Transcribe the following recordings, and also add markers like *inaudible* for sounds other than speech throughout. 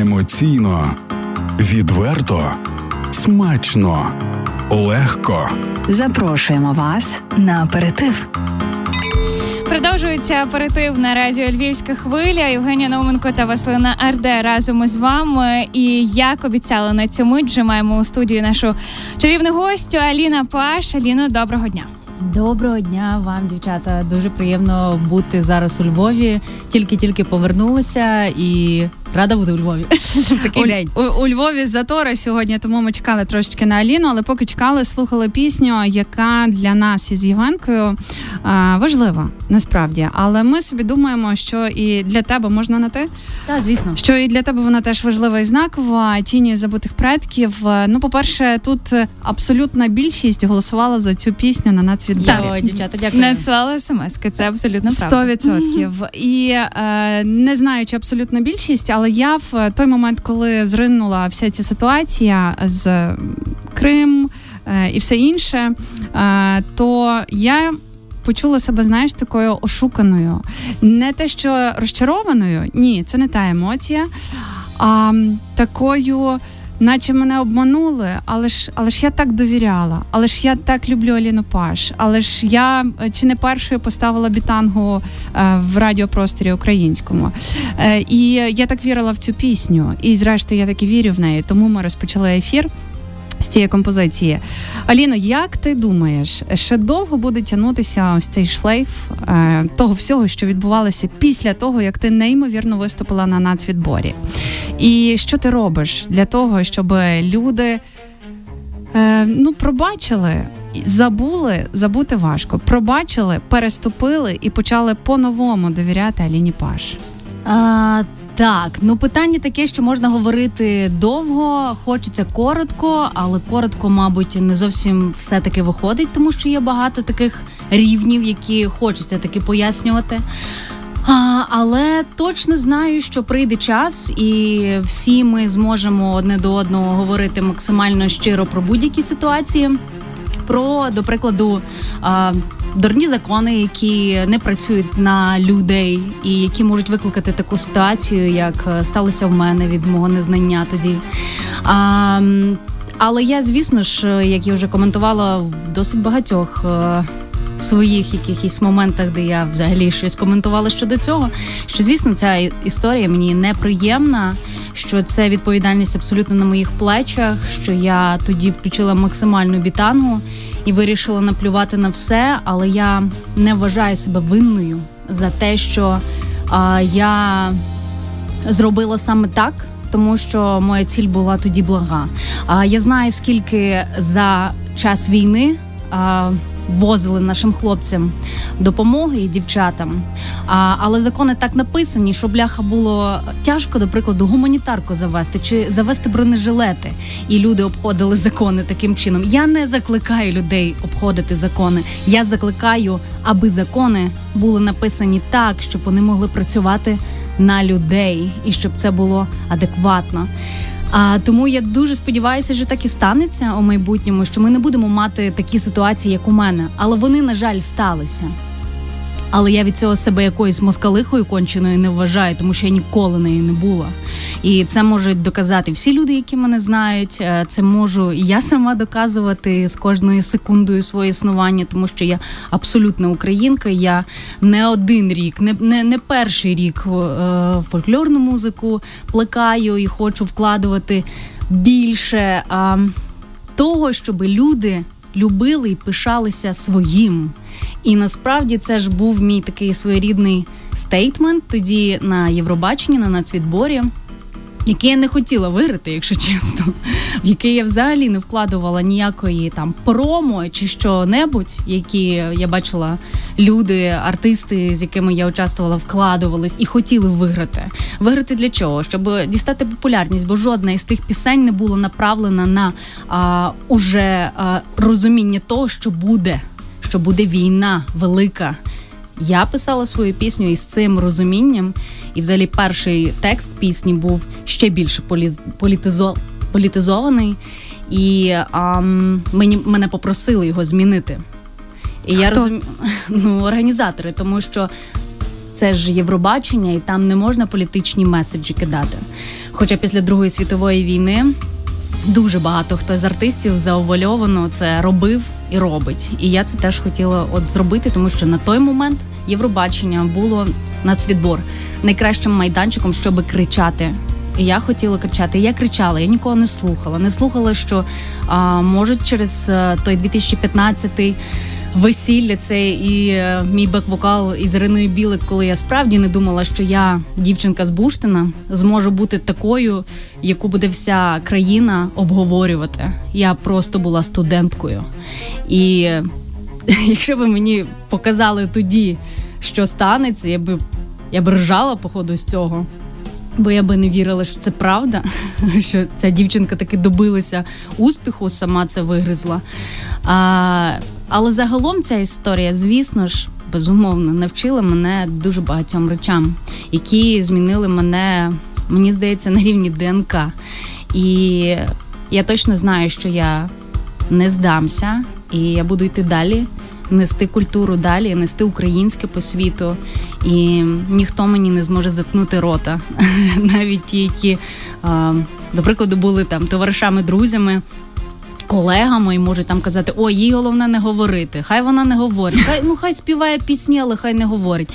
Емоційно, відверто, смачно, легко. Запрошуємо вас на аперитив. Продовжується аперитив на радіо Львівська хвиля. Євгенія Науменко та Василина Арде разом із вами. І як обіцяла на цю мить, вже маємо у студії нашу чарівну гостю Аліна Паш. Аліно, доброго дня. Доброго дня вам, дівчата. Дуже приємно бути зараз у Львові. Тільки-тільки повернулася і рада бути у Львові. *laughs* Такий у, день. У, у Львові затори сьогодні, тому ми чекали трошечки на Аліну, але поки чекали, слухали пісню, яка для нас із Євгенкою а, важлива насправді. Але ми собі думаємо, що і для тебе можна на те, Так, звісно. що і для тебе вона теж важлива і знакова. Тіні забутих предків. Ну, по-перше, тут абсолютна більшість голосувала за цю пісню на нацвідборі. Дякую, дівчата, дякую. Надсилали смс-ки, це абсолютно правда. 100%. І е, не знаю, чи абсолютна більшість, але я в той момент, коли зринула вся ця ситуація з Крим е, і все інше, е, то я. Почула себе, знаєш, такою ошуканою. Не те, що розчарованою, ні, це не та емоція, а такою, наче мене обманули, але ж але ж я так довіряла, але ж я так люблю Аліну Паш, але ж я чи не першою поставила бітангу е, в радіопросторі українському. Е, і я так вірила в цю пісню. І, зрештою, я так і вірю в неї. Тому ми розпочали ефір. З цієї композиції. Аліно, як ти думаєш, ще довго буде тягнутися ось цей шлейф е, того всього, що відбувалося після того, як ти неймовірно виступила на нацвідборі? І що ти робиш для того, щоб люди е, ну, пробачили, забули, забути важко, пробачили, переступили і почали по-новому довіряти Аліні Паш? А, так, ну питання таке, що можна говорити довго, хочеться коротко, але коротко, мабуть, не зовсім все таки виходить, тому що є багато таких рівнів, які хочеться таки пояснювати. А, Але точно знаю, що прийде час, і всі ми зможемо одне до одного говорити максимально щиро про будь-які ситуації. Про, до прикладу, дурні закони, які не працюють на людей, і які можуть викликати таку ситуацію, як е, сталося в мене від мого незнання тоді. А, Але я, звісно ж, як я вже коментувала, в досить багатьох. Е, своїх якихось моментах, де я взагалі щось коментувала щодо цього, що звісно ця історія мені неприємна, що це відповідальність абсолютно на моїх плечах. Що я тоді включила максимальну бітангу і вирішила наплювати на все, але я не вважаю себе винною за те, що а, я зробила саме так. Тому що моя ціль була тоді блага. А я знаю, скільки за час війни а, возили нашим хлопцям допомоги і дівчатам. А, Але закони так написані, що бляха було тяжко, до прикладу, гуманітарку завести чи завести бронежилети, і люди обходили закони таким чином. Я не закликаю людей обходити закони. Я закликаю, аби закони були написані так, щоб вони могли працювати на людей і щоб це було адекватно. А тому я дуже сподіваюся, що так і станеться у майбутньому, що ми не будемо мати такі ситуації, як у мене, але вони на жаль сталися. Але я від цього себе якоюсь москалихою конченою не вважаю, тому що я ніколи нею не була. І це можуть доказати всі люди, які мене знають. Е, це можу і я сама доказувати з кожною секундою своє існування, тому що я абсолютна українка. Я не один рік, не не, не перший рік е, фольклорну музику плекаю і хочу вкладувати більше а, того, щоб люди любили і пишалися своїм. І насправді це ж був мій такий своєрідний стейтмент тоді на Євробаченні, на нацвідборі. Який я не хотіла виграти, якщо чесно, в який я взагалі не вкладувала ніякої там промо чи що-небудь, які я бачила люди, артисти, з якими я участвувала, вкладувались і хотіли виграти. Виграти для чого? Щоб дістати популярність, бо жодна із тих пісень не була направлена на а, уже а, розуміння того, що буде що буде війна велика. Я писала свою пісню із цим розумінням, і взагалі перший текст пісні був ще більше політизо... політизований, і а, мені мене попросили його змінити. І Хто? я розумію, *laughs* ну, організатори, тому що це ж Євробачення, і там не можна політичні меседжі кидати. Хоча після Другої світової війни дуже багато хто з артистів заовальовано це робив і робить. І я це теж хотіла от зробити, тому що на той момент Євробачення було нацвідбор найкращим майданчиком, щоб кричати. І я хотіла кричати. Я кричала, я нікого не слухала. Не слухала, що а, можуть через а, той 2015-й весілля це і е, мій бек-вокал із Іриною Білик, коли я справді не думала, що я, дівчинка з Буштина, зможу бути такою, яку буде вся країна обговорювати. Я просто була студенткою. І *laughs* якщо ви мені показали тоді, що станеться, я би я б ржала, походу, з цього. Бо я би не вірила, що це правда, *laughs* що ця дівчинка таки добилася успіху, сама це вигризла. А, Але загалом ця історія, звісно ж, безумовно, навчила мене дуже багатьом речам, які змінили мене, мені здається, на рівні ДНК. І я точно знаю, що я не здамся, і я буду йти далі нести культуру далі, нести українське по світу, і ніхто мені не зможе заткнути рота. *laughs* Навіть ті, які, до прикладу, були там товаришами, друзями. Колегами і можуть там казати, о, їй головне не говорити. Хай вона не говорить. Хай ну хай співає пісні, але хай не говорить.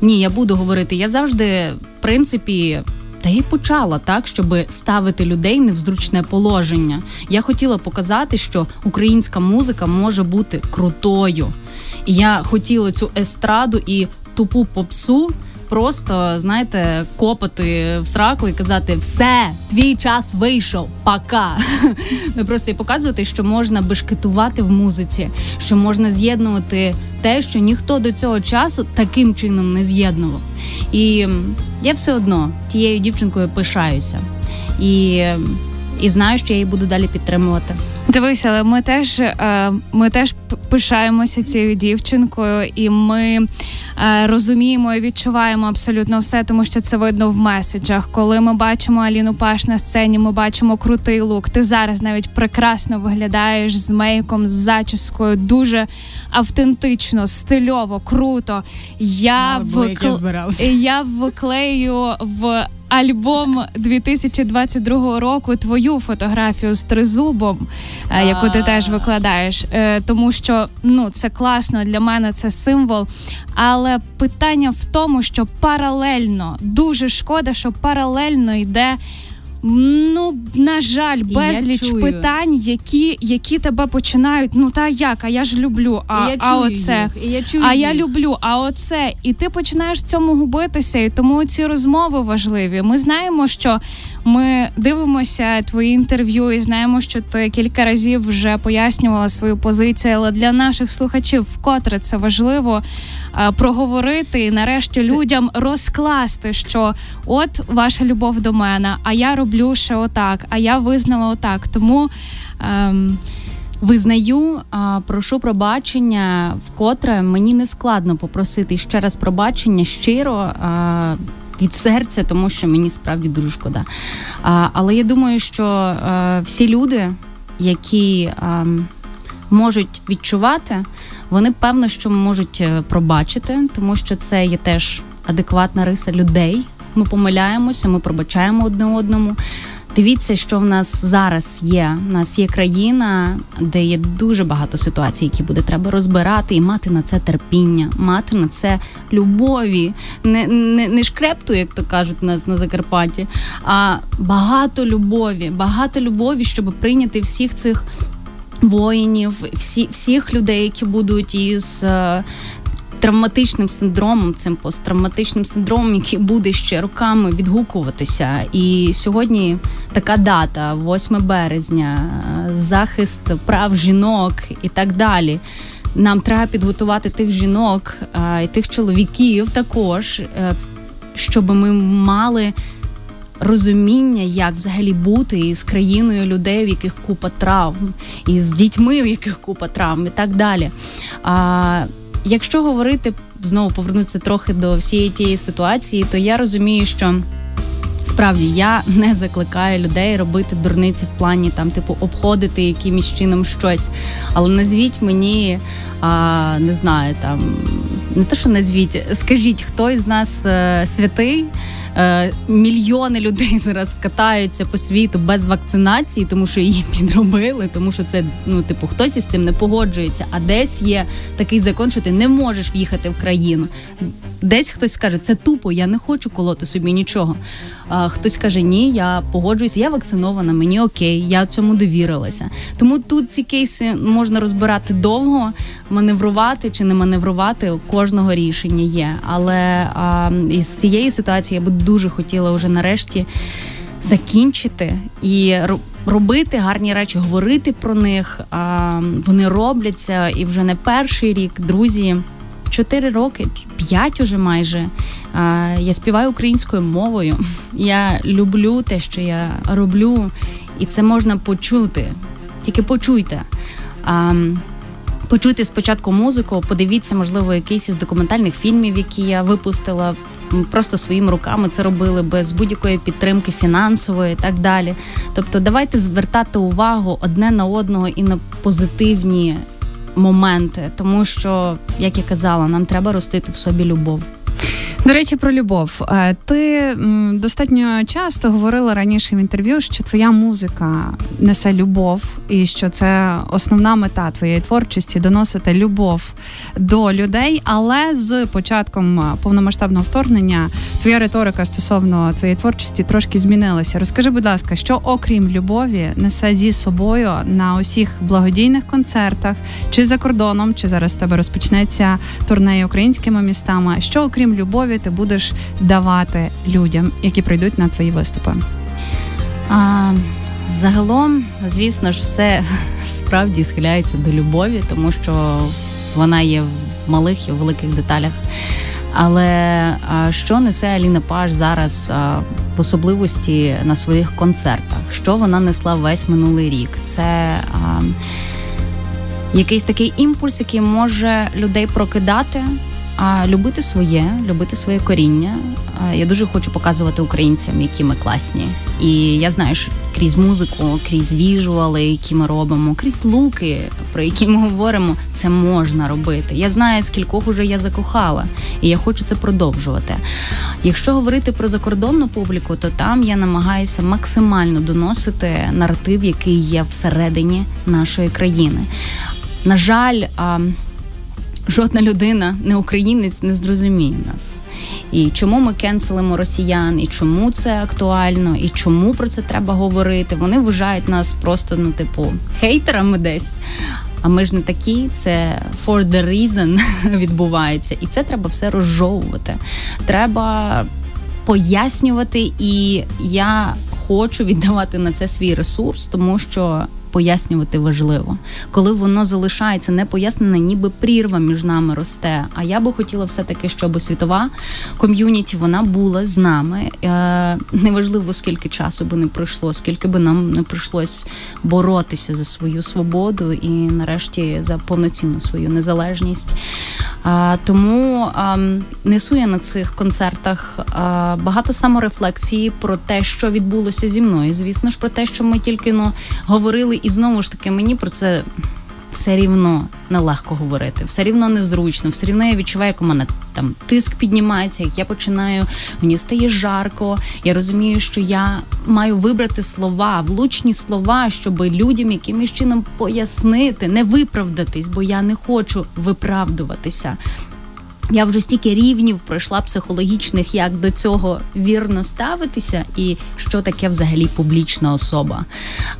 Ні, я буду говорити. Я завжди, в принципі, та й почала так, щоб ставити людей не в зручне положення. Я хотіла показати, що українська музика може бути крутою. І я хотіла цю естраду і тупу попсу. Просто знаєте, копати в сраку і казати все, твій час вийшов, пока. *laughs* Ну просто і показувати, що можна бешкетувати в музиці, що можна з'єднувати те, що ніхто до цього часу таким чином не з'єднував. І я все одно тією дівчинкою пишаюся і, і знаю, що я її буду далі підтримувати. Дивись, але ми теж е, ми теж пишаємося цією дівчинкою, і ми е, розуміємо і відчуваємо абсолютно все, тому що це видно в меседжах. Коли ми бачимо Аліну Паш на сцені, ми бачимо крутий лук. Ти зараз навіть прекрасно виглядаєш з мейком, з зачіскою, дуже автентично, стильово, круто. Я вкл... я вклею в альбом 2022 року твою фотографію з тризубом, е, яку ти теж викладаєш, е, тому що ну це класно для мене, це символ. Але питання в тому, що паралельно дуже шкода, що паралельно йде. Ну, на жаль, безліч питань, які які тебе починають. Ну та як, а я ж люблю. А я а оце їх. я чую а їх. я люблю, а оце. І ти починаєш в цьому губитися. І тому ці розмови важливі. Ми знаємо, що ми дивимося твої інтерв'ю і знаємо, що ти кілька разів вже пояснювала свою позицію. Але для наших слухачів вкотре це важливо а, проговорити і нарешті людям розкласти, що от ваша любов до мене, а я роблю ще отак, а я визнала отак. Тому. Ем... Визнаю, прошу пробачення вкотре мені не складно попросити ще раз пробачення щиро від серця, тому що мені справді дуже шкода. А, Але я думаю, що а, всі люди, які а, можуть відчувати, вони певно, що можуть е, пробачити, тому що це є теж адекватна риса людей. Ми помиляємося, ми пробачаємо одне одному. Дивіться, що в нас зараз є. У нас є країна, де є дуже багато ситуацій, які буде треба розбирати і мати на це терпіння, мати на це любові, не не, не шкрепту, як то кажуть у нас на Закарпатті, а багато любові, багато любові, щоб прийняти всіх цих. Воїнів, всі, всіх людей, які будуть із е, травматичним синдромом, цим посттравматичним синдромом, який буде ще роками відгукуватися. І сьогодні така дата, 8 березня, захист прав жінок і так далі. Нам треба підготувати тих жінок і тих чоловіків також, е, щоб ми мали. Розуміння, як взагалі бути із країною людей, в яких купа травм, і з дітьми, в яких купа травм, і так далі. А, Якщо говорити знову повернутися трохи до всієї тієї ситуації, то я розумію, що Справді я не закликаю людей робити дурниці в плані там, типу, обходити якимось чином щось. Але назвіть мені, а, не знаю, там не те, що назвіть, скажіть, хто із нас е, святий. Е, мільйони людей *laughs* зараз катаються по світу без вакцинації, тому що її *laughs* підробили, тому що це ну, типу, хтось із цим не погоджується. А десь є такий закон, що ти не можеш в'їхати в країну. Десь хтось скаже, це тупо, я не хочу колоти собі нічого. А хтось каже, ні, я погоджуюсь, я вакцинована, мені окей, я цьому довірилася. Тому тут ці кейси можна розбирати довго, маневрувати чи не маневрувати у кожного рішення є. Але а, із цієї ситуації я би дуже хотіла вже нарешті закінчити і робити гарні речі, говорити про них. Вони робляться і вже не перший рік, друзі. Чотири роки, п'ять уже майже. Я співаю українською мовою. *laughs* Я люблю те, що я роблю, і це можна почути. Тільки почуйте. Почуйте спочатку музику, подивіться, можливо, якийсь із документальних фільмів, які я випустила. Просто своїми руками це робили без будь-якої підтримки фінансової і так далі. Тобто, давайте звертати увагу одне на одного і на позитивні моменти, тому що, як я казала, нам треба ростити в собі любов. До речі, про любов. Е, ти достатньо часто говорила раніше в інтерв'ю, що твоя музика несе любов, і що це основна мета твоєї творчості доносити любов до людей. Але з початком повномасштабного вторгнення твоя риторика стосовно твоєї творчості трошки змінилася. Розкажи, будь ласка, що окрім любові несе зі собою на усіх благодійних концертах, чи за кордоном, чи зараз в тебе розпочнеться турнеї українськими містами? Що окрім любові? Ти будеш давати людям, які прийдуть на твої виступи? А, Загалом, звісно ж, все *laughs* справді схиляється до любові, тому що вона є в малих і в великих деталях. Але що несе Аліна Паш зараз в особливості на своїх концертах? Що вона несла весь минулий рік? Це якийсь такий імпульс, який може людей прокидати, а любити своє, любити своє коріння. Я дуже хочу показувати українцям, які ми класні. І я знаю, що крізь музику, крізь віжуали, які ми робимо, крізь луки, про які ми говоримо, це можна робити. Я знаю, скількох уже я закохала, і я хочу це продовжувати. Якщо говорити про закордонну публіку, то там я намагаюся максимально доносити наратив, який є всередині нашої країни. На жаль, жодна людина, не українець, не зрозуміє нас. І чому ми кенселимо росіян, і чому це актуально, і чому про це треба говорити. Вони вважають нас просто, ну, типу, хейтерами десь. А ми ж не такі, це for the reason *laughs* відбувається, і це треба все розжовувати. Треба пояснювати, і я хочу віддавати на це свій ресурс, тому що пояснювати важливо. Коли воно залишається не пояснене, ніби прірва між нами росте. А я би хотіла все-таки, щоб світова ком'юніті вона була з нами. Е, неважливо, скільки часу би не пройшло, скільки би нам не прийшлось боротися за свою свободу і, нарешті, за повноцінну свою незалежність. Тому несу я на цих концертах багато саморефлексії про те, що відбулося зі мною. Звісно ж, про те, що ми тільки ну, говорили і знову ж таки мені про це все рівно нелегко говорити, все рівно незручно, все рівно я відчуваю, як у мене там тиск піднімається, як я починаю, мені стає жарко. Я розумію, що я маю вибрати слова, влучні слова, щоб людям якимось чином пояснити, не виправдатись, бо я не хочу виправдуватися. Я вже стільки рівнів пройшла психологічних, як до цього вірно ставитися, і що таке взагалі публічна особа.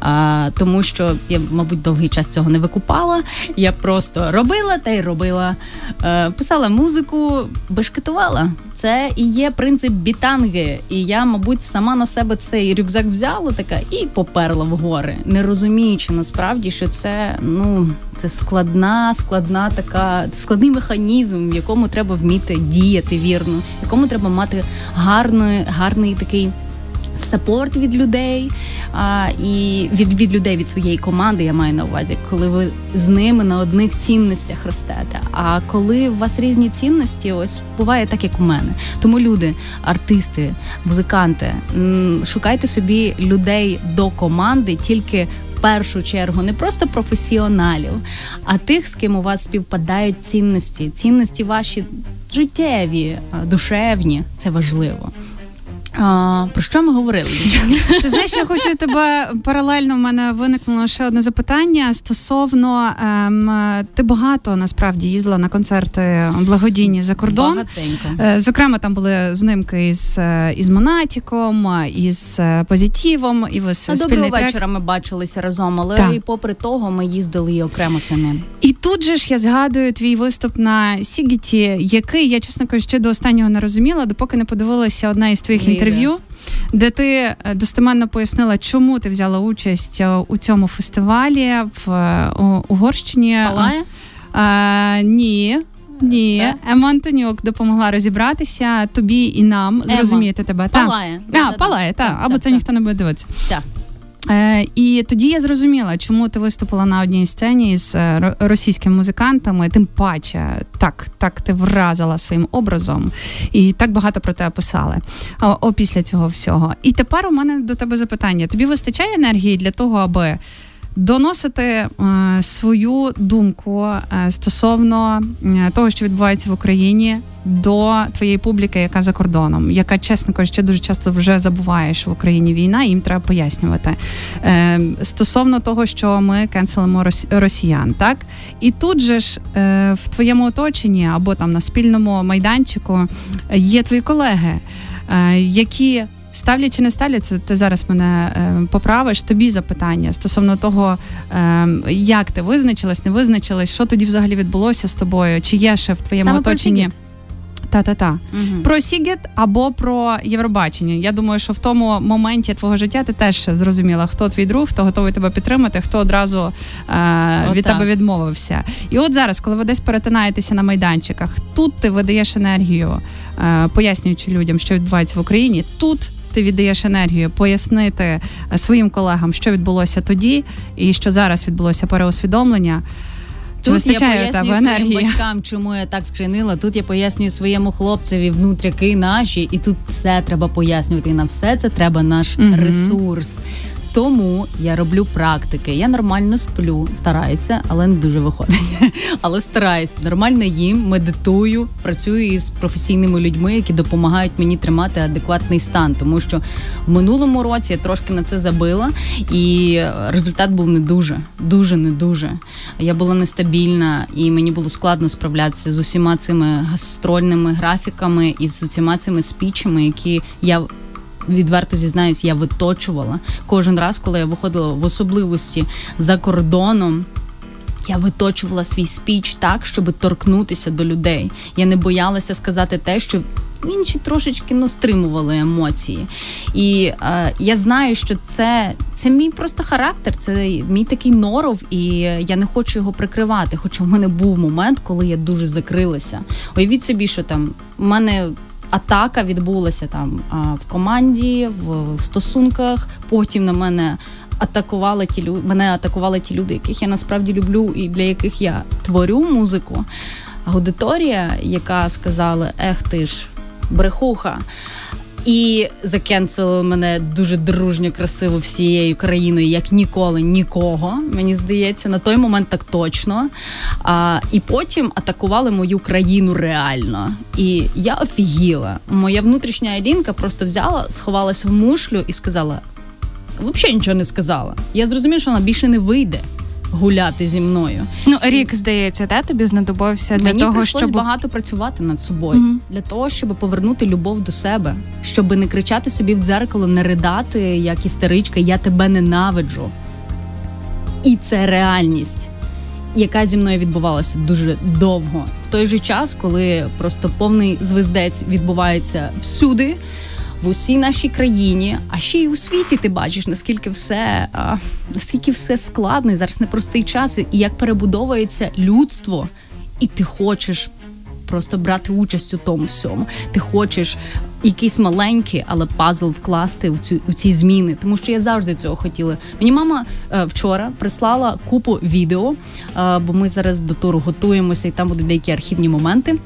А, Тому що я, мабуть, довгий час цього не викупала. Я просто робила та й робила, а, писала музику, бешкетувала. Це і є принцип бітанги. І я, мабуть, сама на себе цей рюкзак взяла така і поперла в гори, не розуміючи насправді, що це ну це складна, складна така складний механізм, в якому треба вміти діяти вірно, якому треба мати гарний, гарний такий сапорт від людей а, і від від людей від своєї команди, я маю на увазі, коли ви з ними на одних цінностях ростете. А коли у вас різні цінності, ось буває так, як у мене. Тому люди, артисти, музиканти, шукайте собі людей до команди тільки. Першу чергу не просто професіоналів, а тих, з ким у вас співпадають цінності, цінності ваші життєві, душевні це важливо. А, Про що ми говорили? Ти знаєш, я хочу тебе паралельно. В мене виникло ще одне запитання стосовно ем, ти багато насправді їздила на концерти благодійні за кордон. Багатенько. Е, зокрема, там були знимки із е, із Монатіком, із е, Позитівом, і ви А доброго вечора. Ми бачилися разом, але так. і попри того, ми їздили і окремо самим. І тут же ж я згадую твій виступ на Сігіті, який я чесно кажучи, ще до останнього не розуміла, допоки не подивилася одна із твоїх інтерв'ю інтерв'ю, де ти е, достеменно пояснила, чому ти взяла участь е, у цьому фестивалі в е, Угорщині. Палає? А, Ні. Ні, Ема Антонюк допомогла розібратися тобі і нам зрозуміти тебе. Палає. А, палає, так. Або це ніхто не буде дивитися. Так. Е, І тоді я зрозуміла, чому ти виступила на одній сцені з е, російськими музикантами. Тим паче, так так ти вразила своїм образом, і так багато про тебе писали о, о після цього всього. І тепер у мене до тебе запитання: тобі вистачає енергії для того, аби доносити е, свою думку е, стосовно е, того, що відбувається в Україні, до твоєї публіки, яка за кордоном, яка, чесно кажучи, дуже часто вже забуває, що в Україні війна, їм треба пояснювати. Стосовно того, що ми кенселимо росіян, так і тут же ж в твоєму оточенні або там на спільному майданчику є твої колеги, які ставлять чи не ставлять, це ти зараз мене е, поправиш. Тобі запитання стосовно того, е, як ти визначилась, не визначилась, що тоді взагалі відбулося з тобою? Чи є ще в твоєму Саме оточенні? Та-та-та. Угу. Про Сігет або про Євробачення. Я думаю, що в тому моменті твого життя ти теж зрозуміла, хто твій друг, хто готовий тебе підтримати, хто одразу е, від тебе відмовився. І от зараз, коли ви десь перетинаєтеся на майданчиках, тут ти видаєш енергію, е, пояснюючи людям, що відбувається в Україні. Тут ти віддаєш енергію пояснити е, своїм колегам, що відбулося тоді, і що зараз відбулося переосвідомлення. Чи Тут я пояснюю своїм батькам, чому я так вчинила. Тут я пояснюю своєму хлопцеві внутряки наші, і тут все треба пояснювати. І на все це треба наш mm ресурс. Тому я роблю практики. Я нормально сплю, стараюся, але не дуже виходить. *laughs* Але стараюся нормально їм, медитую, працюю із професійними людьми, які допомагають мені тримати адекватний стан. Тому що в минулому році я трошки на це забила, і результат був не дуже, дуже не дуже. Я була нестабільна, і мені було складно справлятися з усіма цими гастрольними графіками і з усіма цими спічами, які я відверто зізнаюсь, я виточувала кожен раз, коли я виходила в особливості за кордоном. Я виточувала свій спіч так, щоб торкнутися до людей. Я не боялася сказати те, що інші трошечки ну, стримували емоції. І е, я знаю, що це це мій просто характер, це мій такий норов, і я не хочу його прикривати. Хоча в мене був момент, коли я дуже закрилася. Уявіть собі, що там в мене атака відбулася там в команді, в стосунках. Потім на мене атакували ті люди. Мене атакували ті люди, яких я насправді люблю, і для яких я творю музику. Аудиторія, яка сказала: Ех, ти ж брехуха. І закенселили мене дуже дружньо, красиво всією країною, як ніколи нікого. Мені здається, на той момент так точно. А, І потім атакували мою країну реально. І я офігіла. Моя внутрішня Алінка просто взяла, сховалася в мушлю і сказала: взагалі нічого не сказала. Я зрозуміла, що вона більше не вийде гуляти зі мною. Ну рік здається, та тобі знадобився для Мені того, щоб багато працювати над собою, угу. для того, щоб повернути любов до себе, щоб не кричати собі в дзеркало, не ридати як істеричка, я тебе ненавиджу. І це реальність, яка зі мною відбувалася дуже довго. В той же час, коли просто повний звездець відбувається всюди в усій нашій країні, а ще й у світі ти бачиш, наскільки все а, наскільки все складно і зараз непростий час, і як перебудовується людство, і ти хочеш. Просто брати участь у тому всьому. Ти хочеш якийсь маленький, але пазл вкласти в цю в ці зміни, тому що я завжди цього хотіла. Мені мама е, вчора прислала купу відео, е, бо ми зараз до туру готуємося, і там будуть деякі архівні моменти.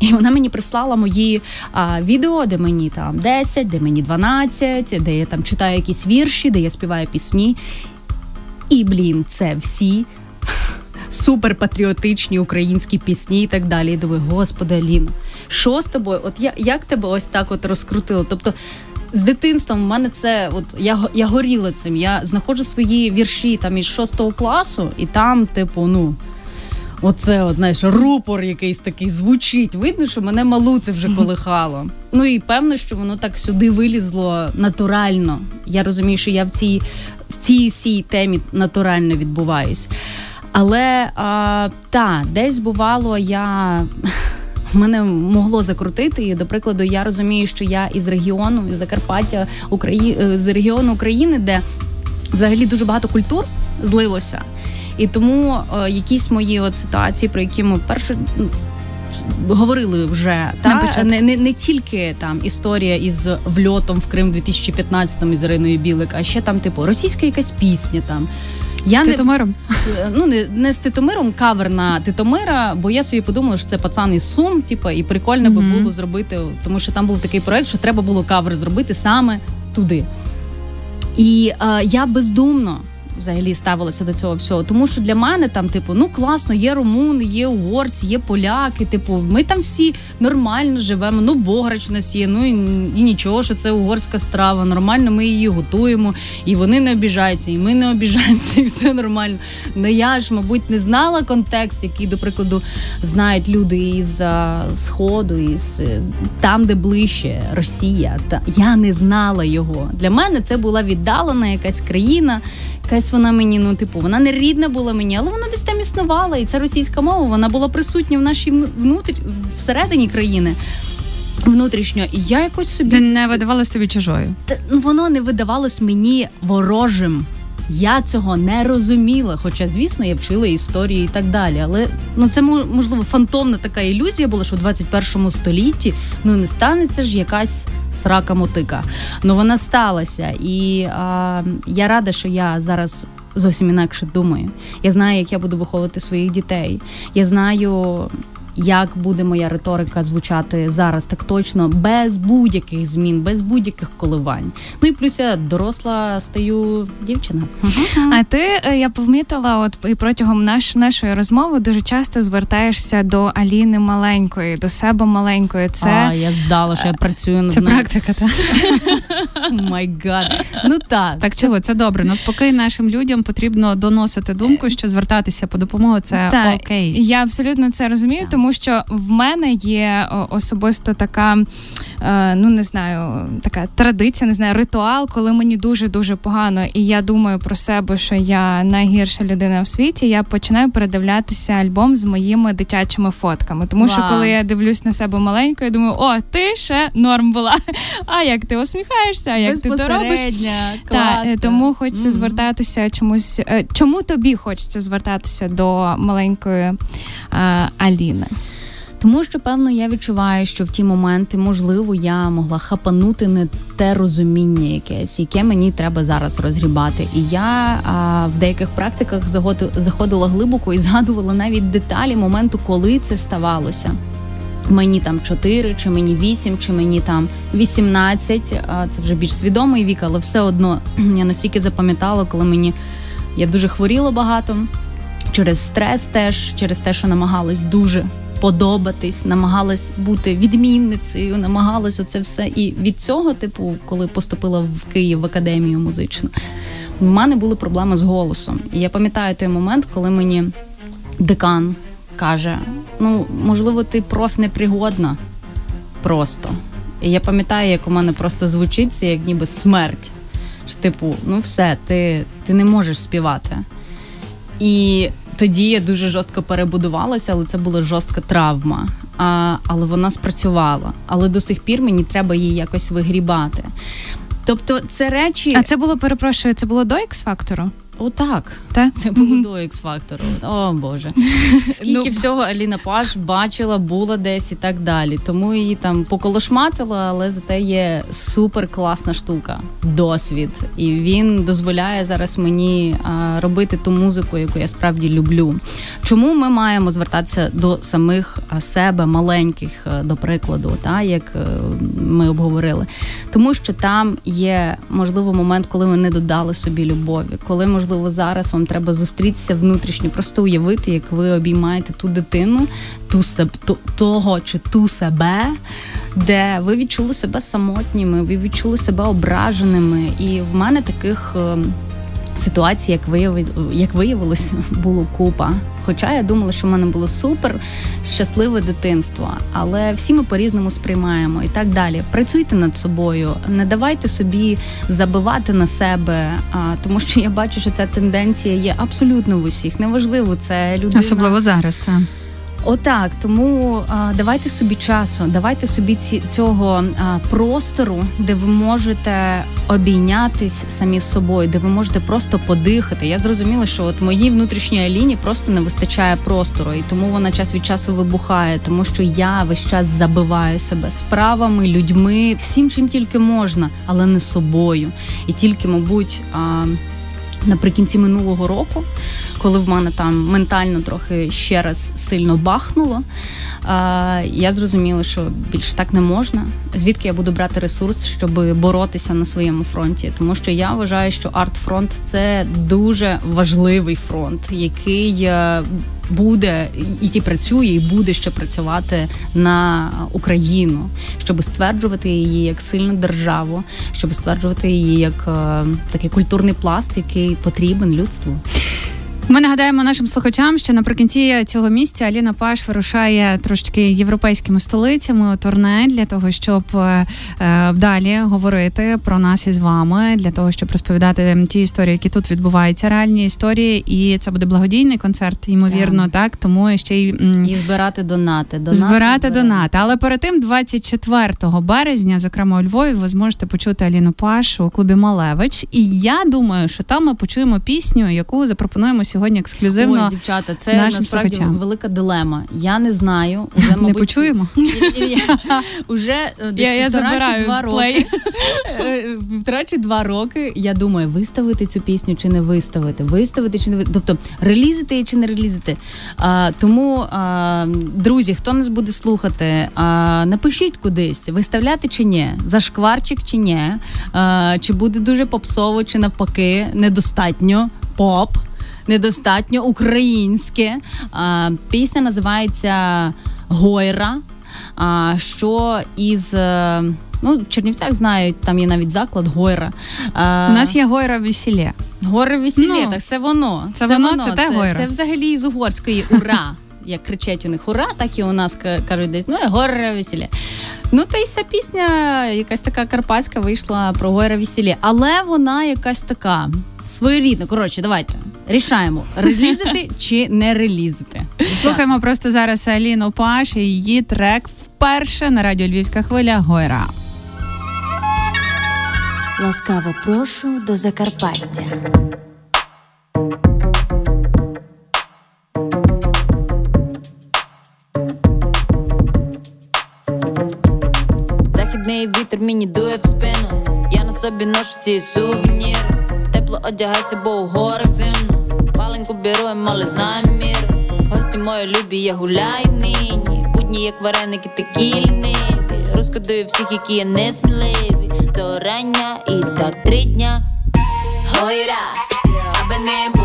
І вона мені прислала мої а, відео, де мені там 10, де мені 12, де я там читаю якісь вірші, де я співаю пісні. І, блін, це всі *laughs* суперпатріотичні українські пісні і так далі. І думаю, господи, Аліна, що з тобою? От я як тебе ось так от розкрутило? Тобто. З дитинством в мене це, от я я горіла цим. Я знаходжу свої вірші там із шостого класу, і там, типу, ну оце, от, знаєш, рупор якийсь такий звучить. Видно, що мене малу це вже колихало. Ну і певно, що воно так сюди вилізло натурально. Я розумію, що я в цій в цій всій темі натурально відбуваюсь. Але а, та, десь бувало, я. *laughs* Мене могло закрутити, і до прикладу, я розумію, що я із регіону, із Закарпаття, Украї... Е, з регіону України, де взагалі дуже багато культур злилося. І тому е, якісь мої от ситуації, про які ми перше ну, говорили вже та не, не не тільки там історія із вльотом в Крим 2015-му із Іриною Білик, а ще там, типу, російська якась пісня там. Я з Титомиром? Не, ну не не з Титомиром, кавер на Титомира, бо я собі подумала, що це пацан із Сум, типу, і прикольно mm-hmm. би було зробити, тому що там був такий проект, що треба було кавер зробити саме туди. І е, я бездумно взагалі ставилася до цього всього. Тому що для мене там, типу, ну класно, є румуни, є угорці, є поляки. Типу, ми там всі нормально живемо. Ну, бограч у нас є. Ну і, і нічого, що це угорська страва. Нормально, ми її готуємо, і вони не обіжаються, і ми не обіжаємося, і все нормально. Ну я ж, мабуть, не знала контекст, який, до прикладу, знають люди із а, сходу, із е, там, де ближче Росія. Та я не знала його. Для мене це була віддалена якась країна якась вона мені, ну типу, вона не рідна була мені, але вона десь там існувала. І ця російська мова вона була присутня в нашій внутрі всередині країни. Внутрішньо, і я якось собі не видавалось тобі чужою. Та, ну, воно не видавалось мені ворожим. Я цього не розуміла, хоча, звісно, я вчила історії і так далі. Але ну це можливо фантомна така ілюзія була, що в 21 столітті ну не станеться ж якась срака мотика. Ну вона сталася, і а, я рада, що я зараз. Зовсім інакше думаю. Я знаю, як я буду виховувати своїх дітей. Я знаю, як буде моя риторика звучати зараз так точно, без будь-яких змін, без будь-яких коливань. Ну і плюс я доросла стаю дівчина. А ти е, я помітила, от і протягом наш, нашої розмови дуже часто звертаєшся до Аліни маленької, до себе маленької. Це А, я здала, що я працюю над Це практика, так? *laughs* My God. Ну так. Так чого, це добре. Навпаки, нашим людям потрібно доносити думку, що звертатися по допомогу це так, окей. Я абсолютно це розумію, тому тому що в мене є особисто така, е, ну не знаю, така традиція, не знаю, ритуал, коли мені дуже дуже погано, і я думаю про себе, що я найгірша людина в світі. Я починаю передивлятися альбом з моїми дитячими фотками. Тому що коли я дивлюсь на себе маленько, я думаю, о, ти ще норм була. *laughs* А як ти усміхаєшся, а як ти то робиш? Та, е, тому хочеться mm-hmm. звертатися чомусь. Е, чому тобі хочеться звертатися до маленької а, Аліни? Тому що, певно, я відчуваю, що в ті моменти, можливо, я могла хапанути не те розуміння, якесь, яке мені треба зараз розгрібати. І я а, в деяких практиках заходила глибоко і згадувала навіть деталі моменту, коли це ставалося. Мені там 4, чи мені 8, чи мені там 18, Це вже більш свідомий вік, але все одно *clears throat* я настільки запам'ятала, коли мені я дуже хворіла багато через стрес, теж через те, що намагалась дуже подобатись, намагалась бути відмінницею, намагалась оце все. І від цього, типу, коли поступила в Київ в академію музичну, в мене були проблеми з голосом. І я пам'ятаю той момент, коли мені декан каже: ну, можливо, ти проф непригодна просто. І я пам'ятаю, як у мене просто звучить це як ніби смерть. Типу, ну все, ти, ти не можеш співати. І тоді я дуже жорстко перебудувалася, але це була жорстка травма. А, Але вона спрацювала. Але до сих пір мені треба її якось вигрібати. Тобто, це речі. А це було перепрошую, це було до X-фактору? Отак. Та? Це було до X-фактору. О Боже. *laughs* Скільки Ну, всього Аліна Паш бачила, була десь і так далі. Тому її там поколошматило, але зате є супер класна штука, досвід. І він дозволяє зараз мені а, робити ту музику, яку я справді люблю. Чому ми маємо звертатися до самих себе, маленьких, до прикладу, та, як е, ми обговорили? Тому що там є можливо момент, коли ви не додали собі любові, коли можливо зараз вам треба зустрітися внутрішньо, просто уявити, як ви обіймаєте ту дитину, ту себ, ту, того чи ту себе, де ви відчули себе самотніми, ви відчули себе ображеними. І в мене таких. Ситуацій, як виявив, як виявилось, було купа. Хоча я думала, що в мене було супер щасливе дитинство, але всі ми по-різному сприймаємо і так далі. Працюйте над собою, не давайте собі забивати на себе, а, тому що я бачу, що ця тенденція є абсолютно в усіх. Неважливо, це людина. Особливо зараз, так. Отак, тому а, давайте собі часу, давайте собі ці, цього а, простору, де ви можете обійнятись самі з собою, де ви можете просто подихати. Я зрозуміла, що от моїй внутрішній Аліні просто не вистачає простору, і тому вона час від часу вибухає, тому що я весь час забиваю себе справами, людьми, всім чим тільки можна, але не собою. І тільки, мабуть. А, Наприкінці минулого року, коли в мене там ментально трохи ще раз сильно бахнуло, я зрозуміла, що більше так не можна. Звідки я буду брати ресурс, щоб боротися на своєму фронті? Тому що я вважаю, що арт-фронт це дуже важливий фронт, який е, буде, який працює і буде ще працювати на Україну, щоб стверджувати її як сильну державу, щоб стверджувати її як е, такий культурний пласт, який потрібен людству. Ми нагадаємо нашим слухачам, що наприкінці цього місця Аліна Паш вирушає трошки європейськими столицями у турне для того, щоб е, е, далі говорити про нас із вами, для того, щоб розповідати ті історії, які тут відбуваються, реальні історії. І це буде благодійний концерт, ймовірно, так, тому ще й м, І збирати донати. донати збирати донати. Але перед тим, 24 березня, зокрема у Львові, ви зможете почути Аліну Паш у клубі Малевич. І я думаю, що там ми почуємо пісню, яку запропонуємо сьогодні ексклюзивно. Ой, дівчата, це нашим насправді слухачам. велика дилема. Я не знаю. Уже, Не почуємо. *laughs* Уже е, десь Я, забираю два роки. плей. *laughs* Е, чи два роки я думаю, виставити цю пісню чи не виставити, виставити чи не ви- тобто релізити її чи не релізити. А, тому, а, друзі, хто нас буде слухати, а, напишіть кудись, виставляти чи ні, зашкварчик чи ні, а, чи буде дуже попсово, чи навпаки, недостатньо поп. Недостатньо українське. А, пісня називається Гойра. А, що із е, ну, в Чернівцях знають, там є навіть заклад Гойра. А, У нас є Гойра весілє. Гойра весілє, Ну, так це воно. це воно, це те Гойра. Це взагалі з угорської ура. Як кричать у них ура, так і у нас кажуть десь ну горе весілля. Ну та й ця пісня, якась така карпатська вийшла про горе весілля. Але вона якась така своєрідна. Коротше, давайте рішаємо, релізити чи не релізити. Слухаємо просто зараз Аліну Паш і її трек вперше на радіо Львівська хвиля Гойра. Ласкаво прошу до Закарпаття. Вітер мені дує в спину. Я на собі ношу ці сувеніри. Тепло одягайся, бо у горах зимно. Паленьку беру мали замір. Гості мої любі, я гуляю нині. Будні, як вареники, такі ліниві. Розкидаю всіх, які є несміливі. До рання і так три дня. Гойра, аби не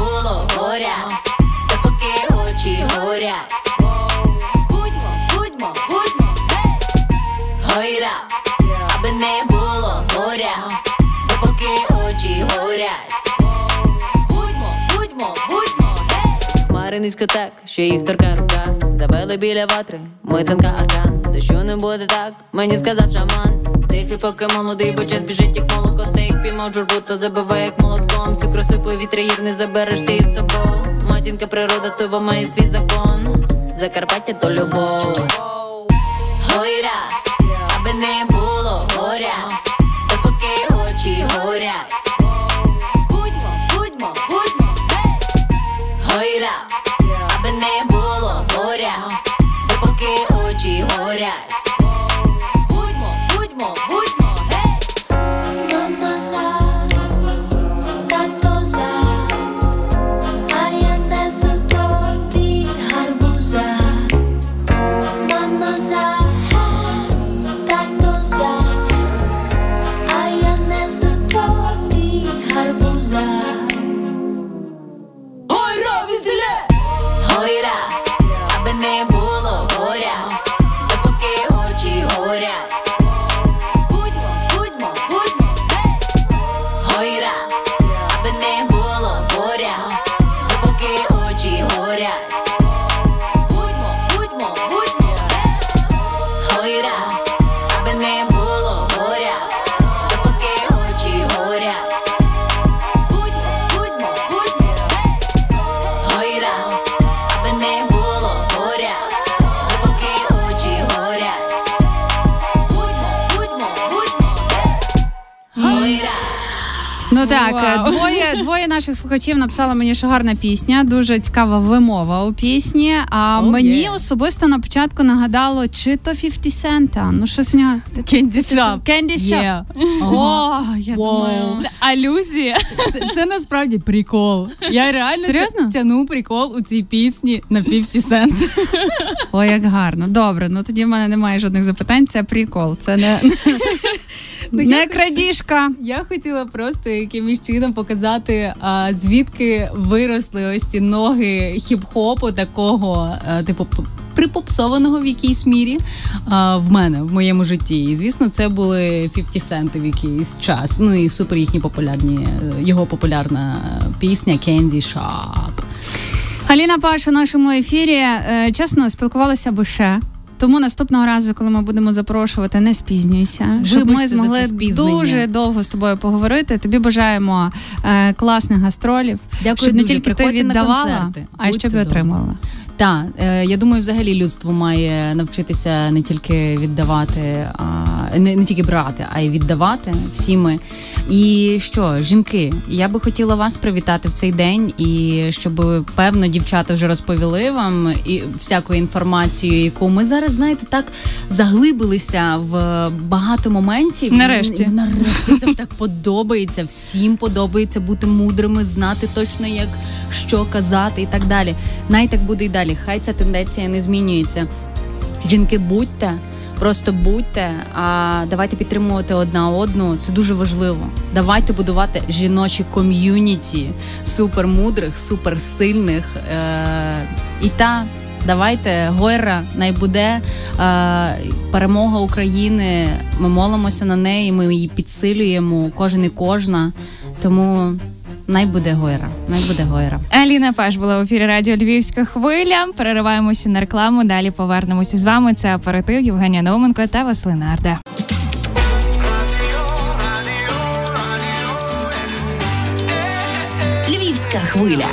Хмари низько так, що їх торка рука. Забили біля ватри, мой танка аркан. Дощу не буде так, мені сказав шаман. Тихий, поки молодий, бо час біжить, як молоко, ти їх піймав журбу, то забиває, як молотком. Всю красу повітря їх не забереш ти із собою. Матінка природа, то має свій закон. Закарпаття то любов. Гойра, аби не було наших слухачів написали мені, що гарна пісня, дуже цікава вимова у пісні. А Oh, мені yeah. особисто на початку нагадало, чи то 50 Cent. Ну щось у нього *laughs* Candy Shop. Candy Shop. Yeah. О, я Wow. думаю. Це алюзія. *laughs* Це, це насправді прикол. Я реально Серйозно? тяну прикол у цій пісні на 50 Cent. Ой, як гарно. Добре, ну тоді в мене немає жодних запитань. Це прикол. Це не, *laughs* не крадіжка. Я хотіла просто якимось чином показати, а, звідки виросли ось ці ноги хіп-хопу, такого, а, типу, припопсованого в якійсь мірі а, в мене, в моєму житті. І звісно, це були 50 центи в якийсь час. Ну і супер їхні популярні, е, його популярна пісня Candy Shop. Аліна Паш у нашому ефірі е, чесно спілкувалася би ще. Тому наступного разу, коли ми будемо запрошувати, не спізнюйся, щоб ми змогли дуже довго з тобою поговорити. Тобі бажаємо е, класних гастролів, Дякую щоб не дуже. тільки ти Приходьте ти віддавала, а й щоб і добрі. Так, е, я думаю, взагалі людство має навчитися не тільки віддавати, а не, не тільки брати, а й віддавати всі ми. І що, жінки, я би хотіла вас привітати в цей день, і щоб певно дівчата вже розповіли вам і всяку інформацію, яку ми зараз знаєте, так заглибилися в багато моментів. Нарешті. І нарешті це так подобається. Всім подобається бути мудрими, знати точно як що казати і так далі. Най так буде і далі. Хай ця тенденція не змінюється. Жінки, будьте, просто будьте, а давайте підтримувати одна одну. Це дуже важливо. Давайте будувати жіночі ком'юніті супермудрих, суперсильних. Е- і та. Давайте Гойра найбуде е, перемога України. Ми молимося на неї, ми її підсилюємо, кожен і кожна. Тому най буде Гойра, най буде Гойра. Аліна Паш була в ефірі радіо Львівська хвиля. Перериваємося на рекламу. Далі повернемося з вами. Це оператив Євгенія Науменко та Василина Арде. Львівська хвиля.